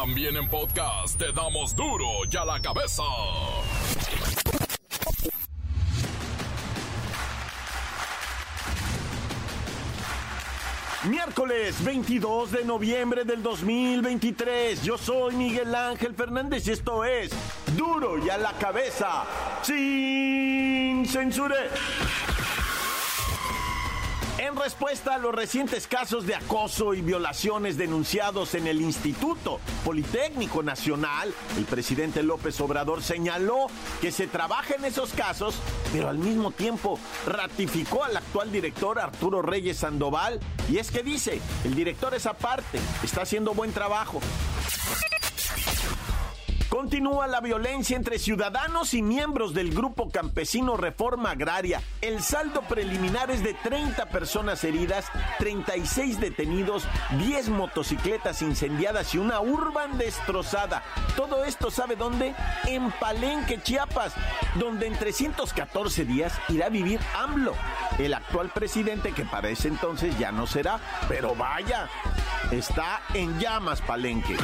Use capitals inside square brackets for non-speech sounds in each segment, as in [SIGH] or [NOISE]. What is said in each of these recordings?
También en podcast te damos duro y a la cabeza. Miércoles 22 de noviembre del 2023. Yo soy Miguel Ángel Fernández y esto es Duro y a la cabeza. Sin censura. En respuesta a los recientes casos de acoso y violaciones denunciados en el Instituto Politécnico Nacional, el presidente López Obrador señaló que se trabaja en esos casos, pero al mismo tiempo ratificó al actual director Arturo Reyes Sandoval. Y es que dice, el director es aparte, está haciendo buen trabajo. Continúa la violencia entre ciudadanos y miembros del grupo campesino Reforma Agraria. El saldo preliminar es de 30 personas heridas, 36 detenidos, 10 motocicletas incendiadas y una urban destrozada. Todo esto sabe dónde? En Palenque, Chiapas, donde en 314 días irá a vivir AMLO, el actual presidente que para ese entonces ya no será. Pero vaya, está en llamas Palenque.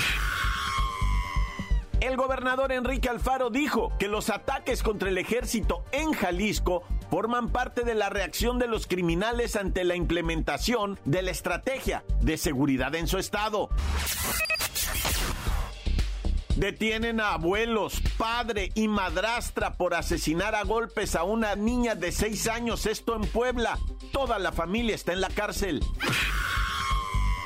El gobernador Enrique Alfaro dijo que los ataques contra el ejército en Jalisco forman parte de la reacción de los criminales ante la implementación de la estrategia de seguridad en su estado. Detienen a abuelos, padre y madrastra por asesinar a golpes a una niña de 6 años, esto en Puebla. Toda la familia está en la cárcel.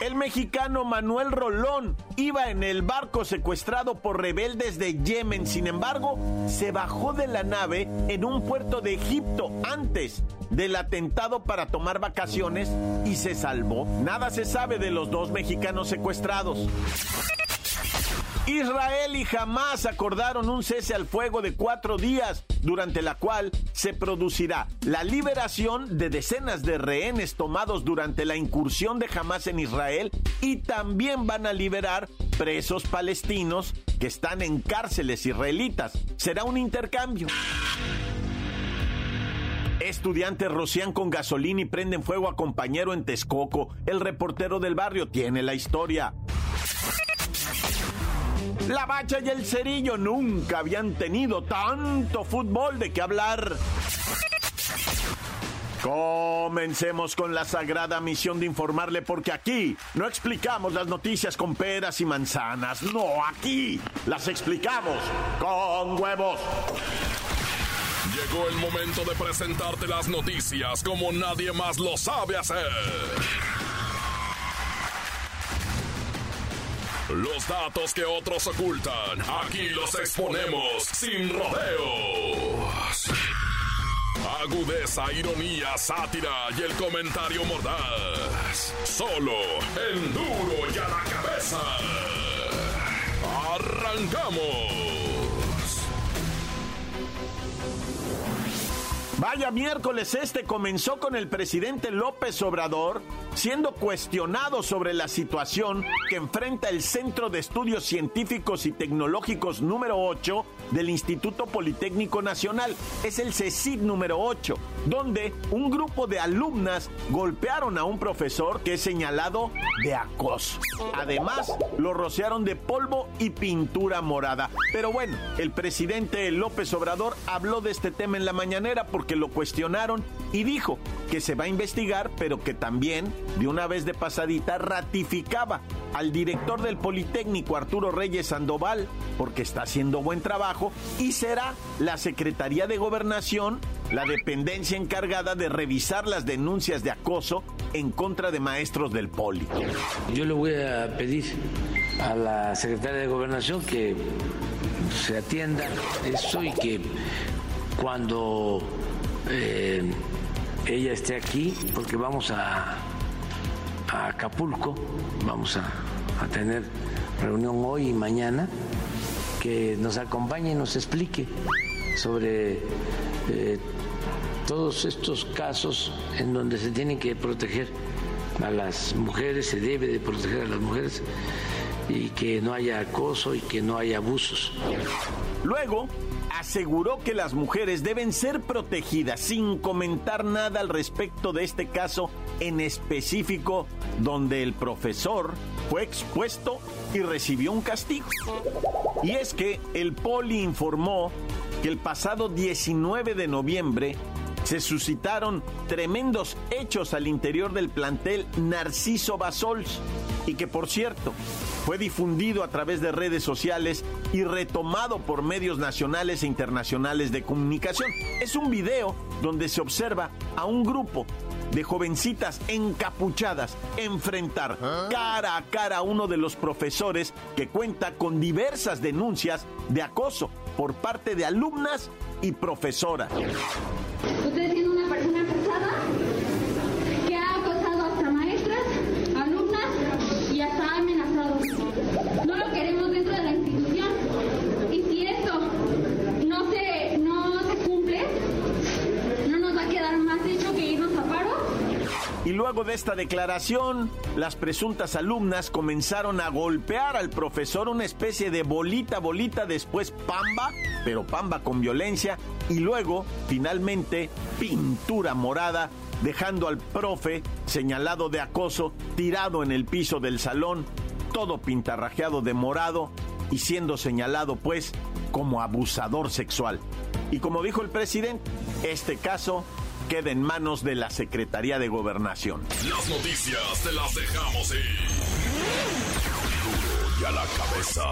El mexicano Manuel Rolón iba en el barco secuestrado por rebeldes de Yemen. Sin embargo, se bajó de la nave en un puerto de Egipto antes del atentado para tomar vacaciones y se salvó. Nada se sabe de los dos mexicanos secuestrados. Israel y Hamas acordaron un cese al fuego de cuatro días, durante la cual se producirá la liberación de decenas de rehenes tomados durante la incursión de Hamas en Israel y también van a liberar presos palestinos que están en cárceles israelitas. Será un intercambio. Estudiantes rocian con gasolina y prenden fuego a compañero en Texcoco. El reportero del barrio tiene la historia. La Bacha y el Cerillo nunca habían tenido tanto fútbol de qué hablar. Comencemos con la sagrada misión de informarle porque aquí no explicamos las noticias con peras y manzanas, no, aquí las explicamos con huevos. Llegó el momento de presentarte las noticias como nadie más lo sabe hacer. Los datos que otros ocultan, aquí los exponemos sin rodeos. Agudeza, ironía, sátira y el comentario mordaz. Solo el duro y a la cabeza. ¡Arrancamos! Vaya miércoles este comenzó con el presidente López Obrador siendo cuestionado sobre la situación que enfrenta el Centro de Estudios Científicos y Tecnológicos número 8 del Instituto Politécnico Nacional. Es el CECID número 8, donde un grupo de alumnas golpearon a un profesor que es señalado de acoso. Además, lo rociaron de polvo y pintura morada. Pero bueno, el presidente López Obrador habló de este tema en la mañanera porque lo cuestionaron y dijo que se va a investigar, pero que también, de una vez de pasadita, ratificaba al director del Politécnico, Arturo Reyes Sandoval, porque está haciendo buen trabajo, y será la Secretaría de Gobernación la dependencia encargada de revisar las denuncias de acoso en contra de maestros del Poli. Yo le voy a pedir a la Secretaría de Gobernación que se atienda eso y que cuando eh, ella esté aquí, porque vamos a, a Acapulco, vamos a, a, tener reunión hoy y mañana, que nos acompañe y nos explique sobre eh, todos estos casos en donde se tiene que proteger a las mujeres, se debe de proteger a las mujeres y que no haya acoso y que no haya abusos. Luego, aseguró que las mujeres deben ser protegidas sin comentar nada al respecto de este caso en específico donde el profesor fue expuesto y recibió un castigo. Y es que el Poli informó que el pasado 19 de noviembre se suscitaron tremendos hechos al interior del plantel Narciso Basols y que por cierto fue difundido a través de redes sociales y retomado por medios nacionales e internacionales de comunicación. Es un video donde se observa a un grupo de jovencitas encapuchadas enfrentar cara a cara a uno de los profesores que cuenta con diversas denuncias de acoso por parte de alumnas y profesoras. Luego de esta declaración, las presuntas alumnas comenzaron a golpear al profesor una especie de bolita, bolita, después pamba, pero pamba con violencia, y luego, finalmente, pintura morada, dejando al profe, señalado de acoso, tirado en el piso del salón, todo pintarrajeado de morado y siendo señalado, pues, como abusador sexual. Y como dijo el presidente, este caso queda en manos de la Secretaría de Gobernación. Las noticias te las dejamos ir. Y a la cabeza.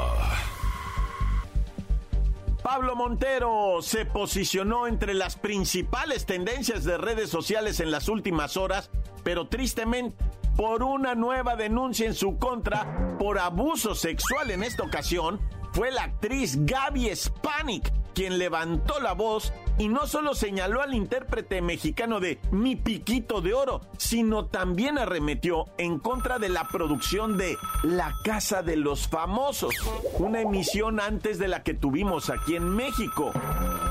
Pablo Montero se posicionó entre las principales tendencias de redes sociales en las últimas horas, pero tristemente por una nueva denuncia en su contra por abuso sexual en esta ocasión fue la actriz Gaby Spanik quien levantó la voz y no solo señaló al intérprete mexicano de Mi Piquito de Oro, sino también arremetió en contra de la producción de La Casa de los Famosos, una emisión antes de la que tuvimos aquí en México.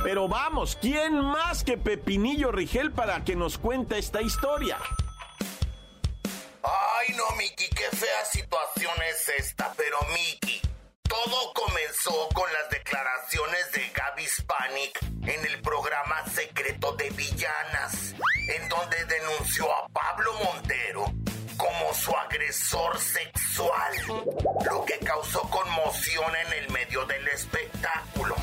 Pero vamos, ¿quién más que Pepinillo Rigel para que nos cuente esta historia? Ay, no, Miki, qué fea situación es esta, pero Miki. Todo comenzó con las declaraciones de Gaby Spanik en el programa Secreto de Villanas, en donde denunció a Pablo Montero como su agresor sexual, lo que causó conmoción en el medio del espectáculo.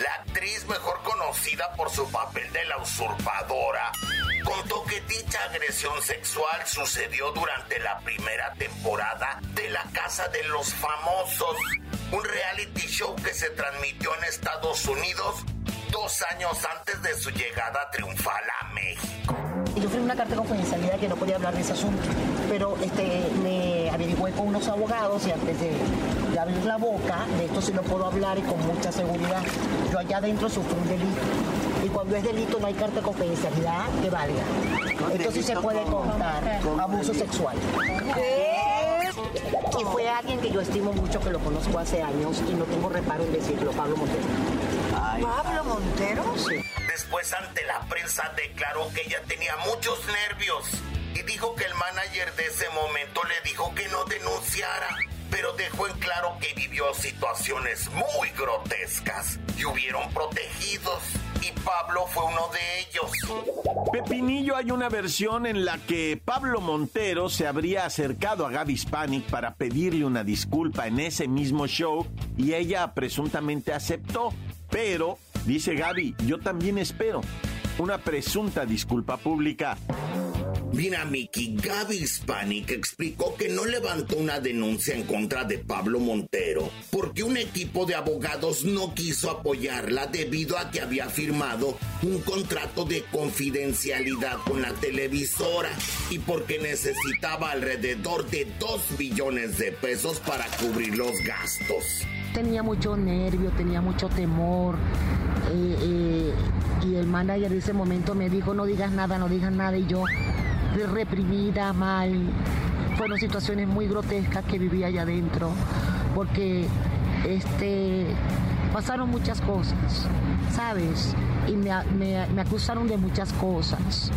La actriz mejor conocida por su papel de la usurpadora contó que dicha agresión sexual sucedió durante la primera temporada de La Casa de los Famosos, un reality show que se transmitió en Estados Unidos dos años antes de su llegada triunfal a México. Yo firmé una carta de confidencialidad que no podía hablar de ese asunto, pero este, me averigué con unos abogados y antes de, de abrir la boca, de esto sí lo puedo hablar y con mucha seguridad. Yo allá adentro sufrí un delito. Y cuando es delito no hay carta de confidencialidad que valga. Esto sí se puede contar. Abuso sexual. Y fue alguien que yo estimo mucho, que lo conozco hace años y no tengo reparo en decirlo, Pablo Montero. ¿Pablo Montero? Sí. Después ante la prensa declaró que ella tenía muchos nervios y dijo que el manager de ese momento le dijo que no denunciara, pero dejó en claro que vivió situaciones muy grotescas y hubieron protegidos y Pablo fue uno de ellos. Pepinillo hay una versión en la que Pablo Montero se habría acercado a Gaby Spanik para pedirle una disculpa en ese mismo show y ella presuntamente aceptó. Pero, dice Gaby, yo también espero una presunta disculpa pública. Mira, Miki, Gaby Hispanic explicó que no levantó una denuncia en contra de Pablo Montero porque un equipo de abogados no quiso apoyarla debido a que había firmado un contrato de confidencialidad con la televisora y porque necesitaba alrededor de 2 billones de pesos para cubrir los gastos. Tenía mucho nervio, tenía mucho temor. eh, eh, y el manager de ese momento me dijo, no digas nada, no digas nada. Y yo, reprimida, mal. Fueron situaciones muy grotescas que vivía allá adentro. Porque este, pasaron muchas cosas, ¿sabes? Y me, me- acusaron de muchas cosas.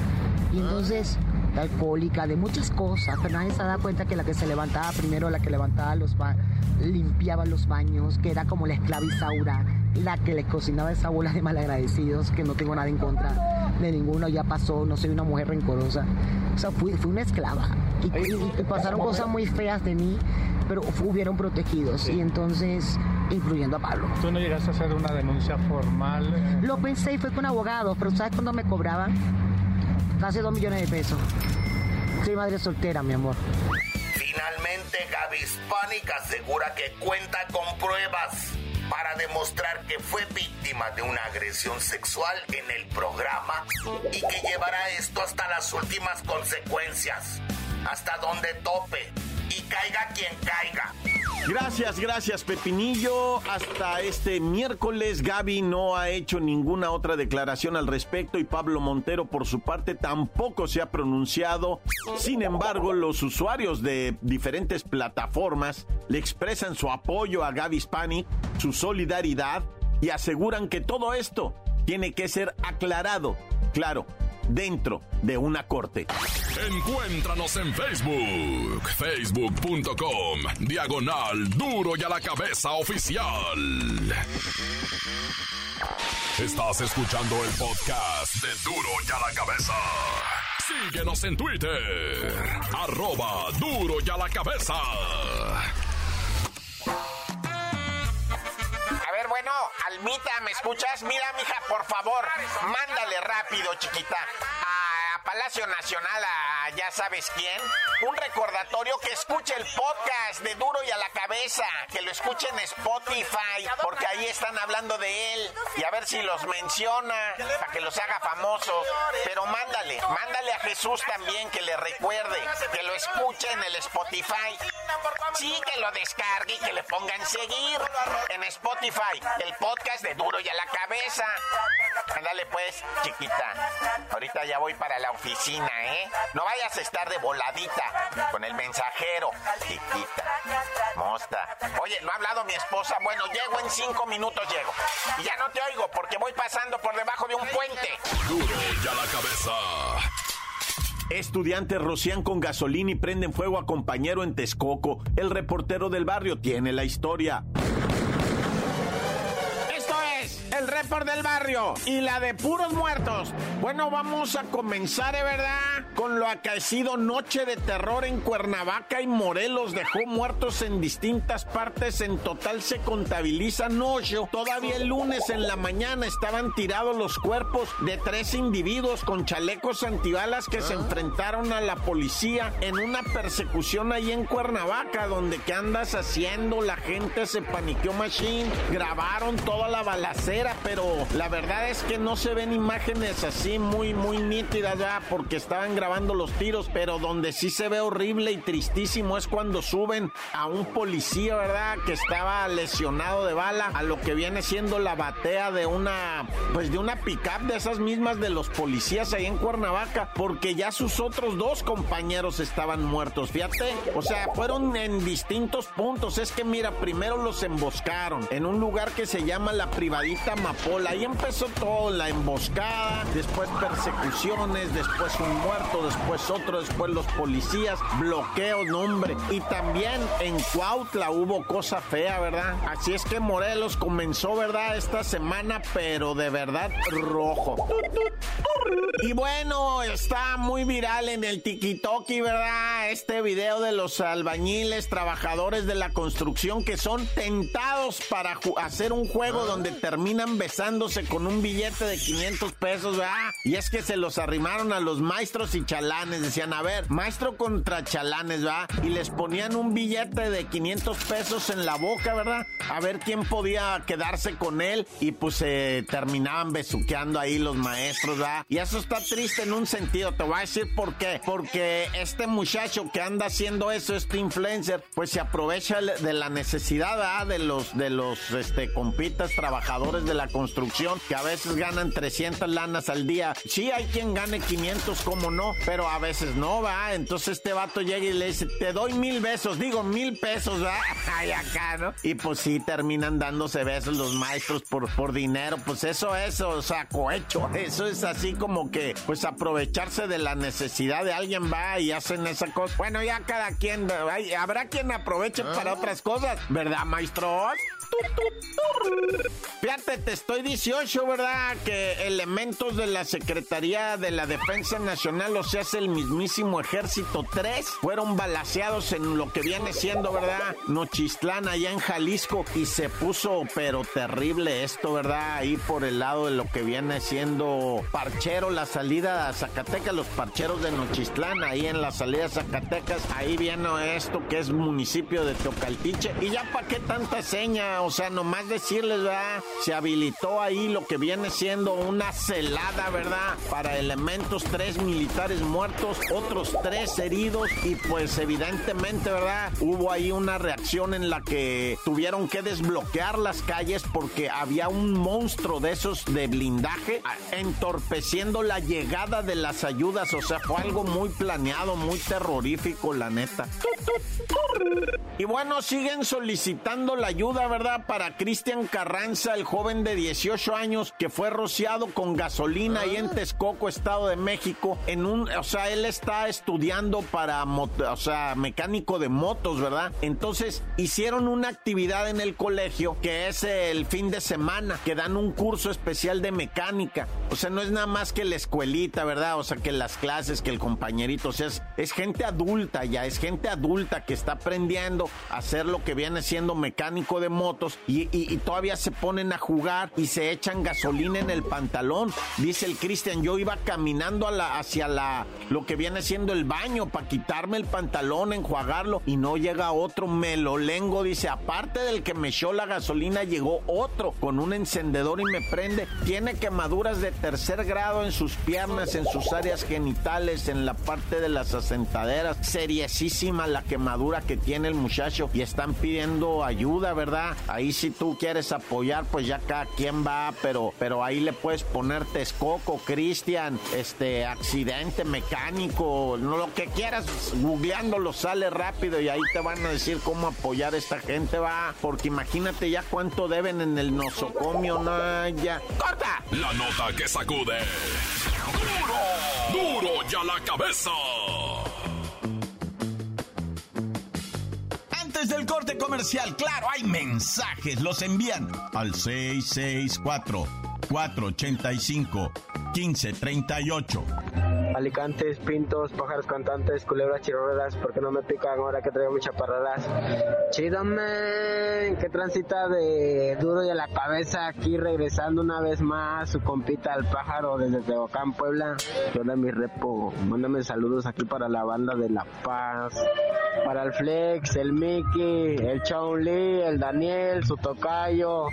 Y entonces, de alcohólica, de muchas cosas, pero nadie se da cuenta que la que se levantaba primero, la que levantaba los ba- limpiaba los baños, que era como la esclava Isaura, la que le cocinaba esa bola de malagradecidos, que no tengo nada en contra de ninguno, ya pasó, no soy una mujer rencorosa, sea, fui, fui una esclava. Y, y- y pasaron cosas muy feas de mí, pero hubieron protegidos. Y entonces, incluyendo a Pablo. ¿Tú no llegaste a hacer una denuncia formal? eh? Lo pensé y fue con abogados, pero ¿sabes cuándo me cobraban? Casi dos millones de pesos. Soy madre soltera, mi amor. Finalmente, Gaby Hispanic asegura que cuenta con pruebas para demostrar que fue víctima de una agresión sexual en el programa y que llevará esto hasta las últimas consecuencias, hasta donde tope y caiga quien caiga. Gracias, gracias, Pepinillo. Hasta este miércoles Gaby no ha hecho ninguna otra declaración al respecto y Pablo Montero por su parte tampoco se ha pronunciado. Sin embargo, los usuarios de diferentes plataformas le expresan su apoyo a Gaby Hispanic, su solidaridad y aseguran que todo esto tiene que ser aclarado, claro, dentro de una corte. Encuéntranos en Facebook, facebook.com, diagonal duro y a la cabeza oficial. Estás escuchando el podcast de duro y a la cabeza. Síguenos en Twitter, arroba duro y a la cabeza. Almita, ¿me escuchas? Mira, mija, por favor, mándale rápido, chiquita, a Palacio Nacional, a ya sabes quién, un recordatorio que escuche el podcast de Duro y a la Cabeza, que lo escuche en Spotify, porque ahí están hablando de él, y a ver si los menciona, para que los haga famosos. Pero mándale, mándale a Jesús también, que le recuerde, que lo escuche en el Spotify. Sí, que lo descargue y que le pongan seguir en Spotify, el podcast de Duro y a la Cabeza. Ándale pues, chiquita. Ahorita ya voy para la oficina, ¿eh? No vayas a estar de voladita con el mensajero, chiquita. Mosta. Oye, ¿no ha hablado mi esposa? Bueno, llego en cinco minutos, llego. Y ya no te oigo porque voy pasando por debajo de un puente. Duro y a la cabeza. Estudiantes rocian con gasolina y prenden fuego a compañero en Texcoco. El reportero del barrio tiene la historia. El report del barrio y la de puros muertos. Bueno, vamos a comenzar, de verdad, con lo acaecido Noche de Terror en Cuernavaca y Morelos. Dejó muertos en distintas partes. En total se contabilizan ocho. Todavía el lunes en la mañana estaban tirados los cuerpos de tres individuos con chalecos antibalas que se enfrentaron a la policía en una persecución ahí en Cuernavaca, donde ¿qué andas haciendo? La gente se paniqueó machine. Grabaron toda la balacera, pero la verdad es que no se ven imágenes así muy, muy nítidas, ya, porque estaban grabando los tiros, pero donde sí se ve horrible y tristísimo es cuando suben a un policía, ¿verdad? Que estaba lesionado de bala a lo que viene siendo la batea de una, pues de una pickup de esas mismas de los policías ahí en Cuernavaca, porque ya sus otros dos compañeros estaban muertos, fíjate, o sea, fueron en distintos puntos, es que mira, primero los emboscaron en un lugar que se llama la privadita Mapola, ahí empezó todo, la emboscada, después persecuciones, después un muerto, después otro, después los policías, bloqueos, no hombre, y también en Cuautla hubo cosa fea, ¿verdad? Así es que Morelos comenzó, ¿verdad? Esta semana, pero de verdad rojo. Y bueno, está muy viral en el TikTok, ¿verdad? Este video de los albañiles, trabajadores de la construcción que son tentados para hacer un juego donde terminan besándose con un billete de 500 pesos, ¿verdad? Y es que se los arrimaron a los maestros y chalanes. Decían, a ver, maestro contra chalanes, ¿verdad? Y les ponían un billete de 500 pesos en la boca, ¿verdad? A ver quién podía quedarse con él. Y pues se terminaban besuqueando ahí los maestros, ¿verdad? Y eso está triste en un sentido. Te voy a decir por qué. Porque este muchacho que anda haciendo eso, este influencer, pues se aprovecha de la necesidad. De los, de los, este, compitas trabajadores de la construcción que a veces ganan 300 lanas al día. Sí, hay quien gane 500, como no, pero a veces no, va. Entonces este vato llega y le dice, te doy mil besos, digo mil pesos, va. [LAUGHS] Ay, acá, ¿no? Y pues sí, terminan dándose besos los maestros por, por dinero. Pues eso es, o sea, cohecho. Eso es así como que pues aprovecharse de la necesidad de alguien va y hacen esa cosa. Bueno, ya cada quien, habrá quien aproveche para otras cosas, ¿verdad, maestros? Fíjate, te estoy 18, ¿verdad? Que elementos de la Secretaría de la Defensa Nacional, o sea, es el mismísimo Ejército 3, fueron balaseados en lo que viene siendo, ¿verdad? Nochistlán, allá en Jalisco, y se puso, pero terrible esto, ¿verdad? Ahí por el lado de lo que viene siendo Parchero, la salida a Zacatecas, los parcheros de Nochistlán, ahí en la salida a Zacatecas, ahí viene esto que es municipio de Teocaltiche, y ya para qué tanta seña, o sea, nomás decirles, ¿verdad? Se habilitó ahí lo que viene siendo una celada, ¿verdad? Para elementos, tres militares muertos, otros tres heridos y pues evidentemente, ¿verdad? Hubo ahí una reacción en la que tuvieron que desbloquear las calles porque había un monstruo de esos de blindaje entorpeciendo la llegada de las ayudas, o sea, fue algo muy planeado, muy terrorífico, la neta. Y bueno, siguen solicitando la ayuda, ¿verdad? Para Cristian Carranza, el joven de 18 años que fue rociado con gasolina ahí en Texcoco, Estado de México, en un, o sea, él está estudiando para, o sea, mecánico de motos, ¿verdad? Entonces, hicieron una actividad en el colegio que es el fin de semana, que dan un curso especial de mecánica. O sea, no es nada más que la escuelita, ¿verdad? O sea, que las clases, que el compañerito, o sea, es, es gente adulta ya, es gente adulta que está aprendiendo a hacer lo que viene siendo mecánico de motos y, todavía se ponen a jugar y se echan gasolina en el pantalón. Dice el Cristian, yo iba caminando hacia la, lo que viene siendo el baño para quitarme el pantalón, enjuagarlo y no llega otro melolengo. Dice, aparte del que me echó la gasolina, llegó otro con un encendedor y me prende. Tiene quemaduras de tercer grado en sus piernas, en sus áreas genitales, en la parte de las asentaderas. Seriesísima la quemadura que tiene el muchacho y están pidiendo ayuda, ¿verdad? Ahí si tú quieres apoyar, pues ya cada quien va, pero, pero ahí le puedes poner Texcoco, Cristian, este, accidente mecánico, lo que quieras, googleándolo sale rápido y ahí te van a decir cómo apoyar a esta gente, va, porque imagínate ya cuánto deben en el nosocomio, no, ya. ¡Corta! La nota que sacude. ¡Duro! ¡Duro ya la cabeza! Del corte comercial, claro, hay mensajes, los envían al 664 485 1538. Alicantes, pintos, pájaros cantantes, culebras chirrodas, porque no me pican ahora que traigo mis chaparradas. Chido, man, que transita de duro y a la cabeza aquí regresando una vez más su compita al pájaro desde Tehuacán, Puebla. Yo mi repo, mándame saludos aquí para la banda de La Paz, para el Flex, el Mickey, el Lee, el Daniel, su tocayo,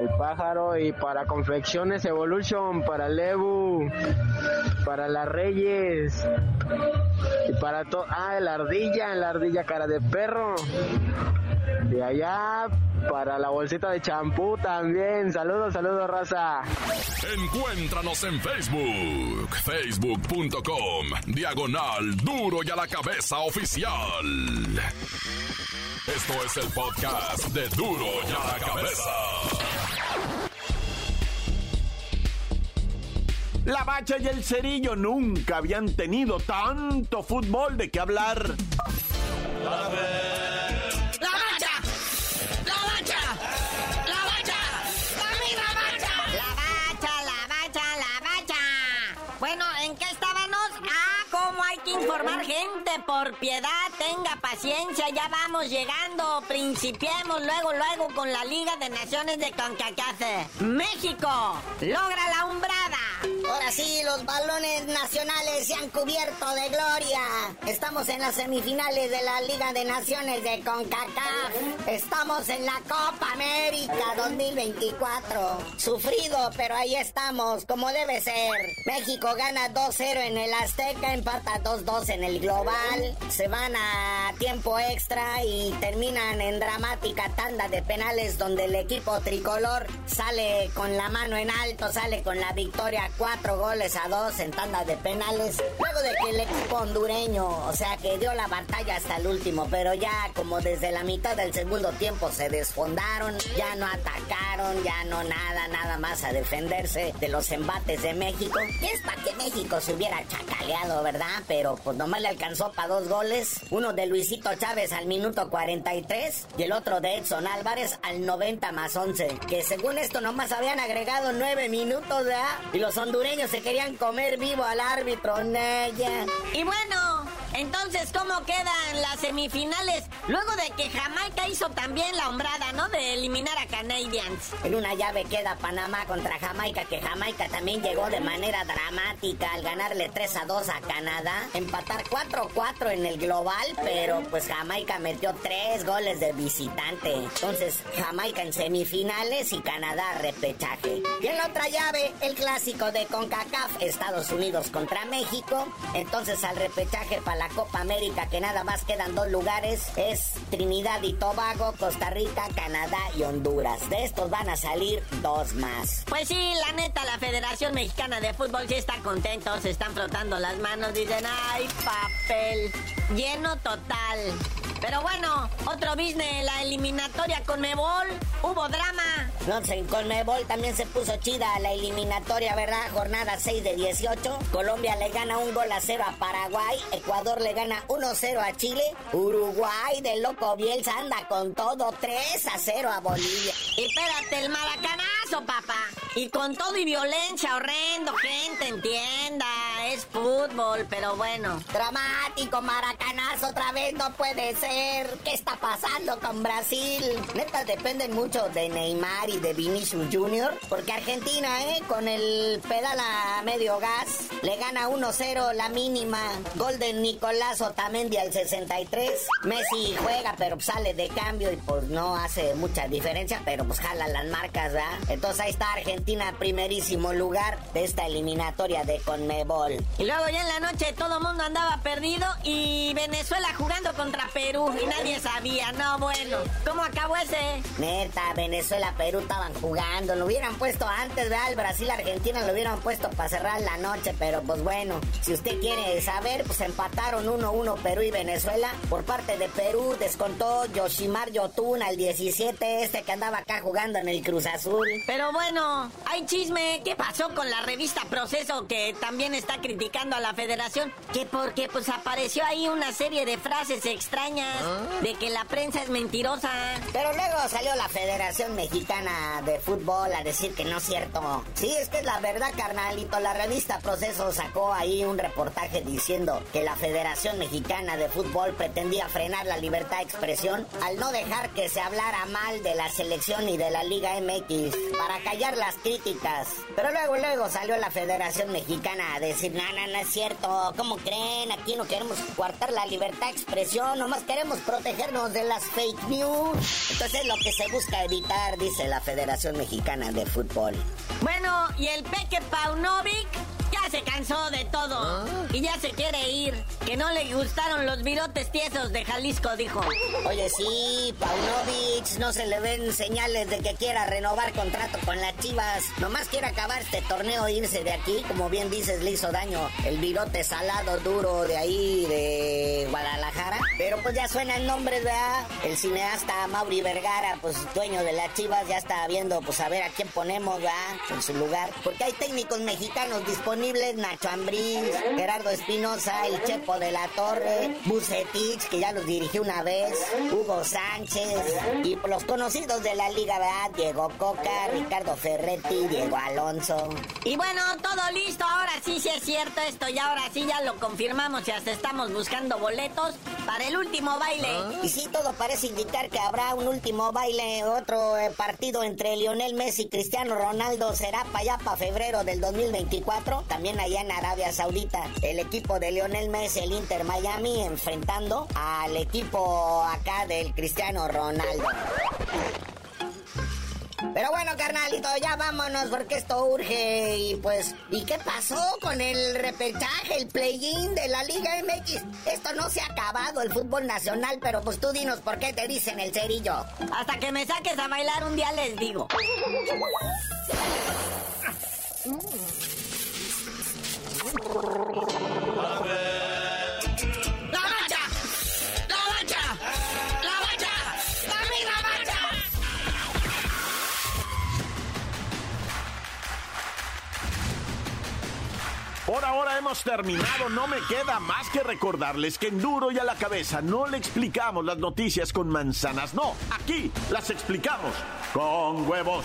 el pájaro y para Confecciones Evolution, para Lebu, para las Reyes y para todo. Ah, la ardilla, la ardilla cara de perro. De allá para la bolsita de champú también. Saludos, saludos, raza. Encuéntranos en Facebook, facebook.com, diagonal duro y a la cabeza oficial. Esto es el podcast de duro y a la cabeza. La Bacha y el Cerillo nunca habían tenido tanto fútbol de qué hablar. Informar gente, por piedad, tenga paciencia, ya vamos llegando. Principiemos luego, luego con la Liga de Naciones de CONCACAF. México logra la umbrada. Ahora sí, los balones nacionales se han cubierto de gloria. Estamos en las semifinales de la Liga de Naciones de CONCACAF. Estamos en la Copa América 2024. Sufrido, pero ahí estamos, como debe ser. México gana 2-0 en el Azteca, empata 2-2 en el Global. Se van a tiempo extra y terminan en dramática tanda de penales donde el equipo tricolor sale con la mano en alto, sale con la victoria 4 cuatro goles a dos en tanda de penales. Luego de que el equipo hondureño, o sea, que dio la batalla hasta el último, pero ya como desde la mitad del segundo tiempo se desfondaron, ya no atacaron, ya no nada, nada más a defenderse de los embates de México. Es para que México se hubiera chacaleado, ¿verdad? Pero pues nomás le alcanzó para dos goles. Uno de Luisito Chávez al minuto 43 y el otro de Edson Álvarez al 90 más 11. Que según esto nomás habían agregado nueve minutos, ¿verdad? Y los hondureños se querían comer vivo al árbitro, Naya. Y bueno, entonces, ¿cómo quedan las semifinales? Luego de que Jamaica hizo también la hombrada, ¿no? De eliminar a Canadians. En una llave queda Panamá contra Jamaica, que Jamaica también llegó de manera dramática al ganarle 3 a 2 a Canadá. Empatar 4-4 en el global, pero pues Jamaica metió 3 goles de visitante. Entonces, Jamaica en semifinales y Canadá repechaje. Y en la otra llave, el clásico de CONCACAF, Estados Unidos contra México. Entonces, al repechaje para la Copa América, que nada más quedan dos lugares, es Trinidad y Tobago, Costa Rica, Canadá y Honduras. De estos van a salir dos más. Pues sí, la neta, la Federación Mexicana de Fútbol sí está contento, se están frotando las manos, dicen, ay, papel, lleno total. Pero bueno, otro business, la eliminatoria con Mebol, hubo drama. No sé, en Conmebol también se puso chida la eliminatoria, ¿verdad? Jornada 6 de 18. Colombia le gana un gol a cero a Paraguay. Ecuador le gana 1-0 a Chile. Uruguay de loco Bielsa anda con todo 3 a 0 a Bolivia. Y espérate, el maracanazo, papá. Y con todo y violencia horrendo, gente, entienda. Es fútbol, pero bueno. Dramático, maracanazo otra vez, no puede ser. ¿Qué está pasando con Brasil? Neta, dependen mucho de Neymar y de Vinicius Jr. Porque Argentina, ¿eh? Con el pedal a medio gas, le gana 1-0 la mínima. Gol de Nicolás Otamendi al 63. Messi juega, pero sale de cambio y pues no hace mucha diferencia, pero pues jala las marcas, ¿verdad? Entonces ahí está Argentina, primerísimo lugar de esta eliminatoria de Conmebol. Y luego ya en la noche todo el mundo andaba perdido y Venezuela jugando contra Perú y nadie sabía, no bueno. ¿Cómo acabó ese? Neta, Venezuela, Perú estaban jugando, lo hubieran puesto antes, ¿verdad? El Brasil, Argentina lo hubieran puesto para cerrar la noche, pero pues bueno, si usted quiere saber, pues empataron 1-1 Perú y Venezuela. Por parte de Perú descontó Yoshimar Yotun al 17, este que andaba acá jugando en el Cruz Azul. Pero bueno, hay chisme. ¿Qué pasó con la revista Proceso que también está criticando a la federación? Que porque pues apareció ahí una serie de frases extrañas de que la prensa es mentirosa. Pero luego salió la Federación Mexicana de Fútbol a decir que no es cierto. Sí, es que es la verdad, carnalito. La revista Proceso sacó ahí un reportaje diciendo que la Federación Mexicana de Fútbol pretendía frenar la libertad de expresión al no dejar que se hablara mal de la selección y de la Liga MX para callar las críticas. Pero luego, luego salió la Federación Mexicana a decir, no, no, no es cierto. ¿Cómo creen? Aquí no queremos coartar la libertad de expresión, nomás queremos protegernos de las fake news. Entonces es lo que se busca evitar, dice la Federación Mexicana de Fútbol. Bueno, y el Peque Paunovic ya se cansó de todo y ya se quiere ir. Que no le gustaron los virotes tiesos de Jalisco, dijo. Oye, sí, Paunovic, no se le ven señales de que quiera renovar contrato con las Chivas. Nomás quiere acabar este torneo e irse de aquí. Como bien dices, le hizo daño el virote salado duro de ahí, de Guadalajara. Pero pues ya suena el nombre, ¿verdad? El cineasta Mauri Vergara, pues dueño de las Chivas, ya está viendo, pues a ver a quién ponemos, ¿verdad? En su lugar. Porque hay técnicos mexicanos disponibles, Nacho Ambriz, Gerardo Espinosa, el Chepo de la Torre, Bucetich, que ya los dirigió una vez, Hugo Sánchez, y los conocidos de la liga, ¿verdad? Diego Coca, Ricardo Ferretti, Diego Alonso. Y bueno, todo listo, ahora sí, sí es cierto esto, y ahora sí ya lo confirmamos y hasta estamos buscando boletos para el último baile. Y sí, todo parece indicar que habrá un último baile, otro eh, partido entre Lionel Messi y Cristiano Ronaldo será para allá, para febrero del 2024, también allá en Arabia Saudita. El equipo de Lionel Messi, el Inter Miami, enfrentando al equipo acá del Cristiano Ronaldo. Pero bueno, carnalito, ya vámonos porque esto urge. Y pues, ¿y qué pasó con el repechaje, el play-in de la Liga MX? Esto no se ha acabado, el fútbol nacional, pero pues tú dinos por qué te dicen el cerillo. Hasta que me saques a bailar un día les digo. Por ahora hemos terminado, no me queda más que recordarles que en duro y a la cabeza no le explicamos las noticias con manzanas, no, aquí las explicamos con huevos.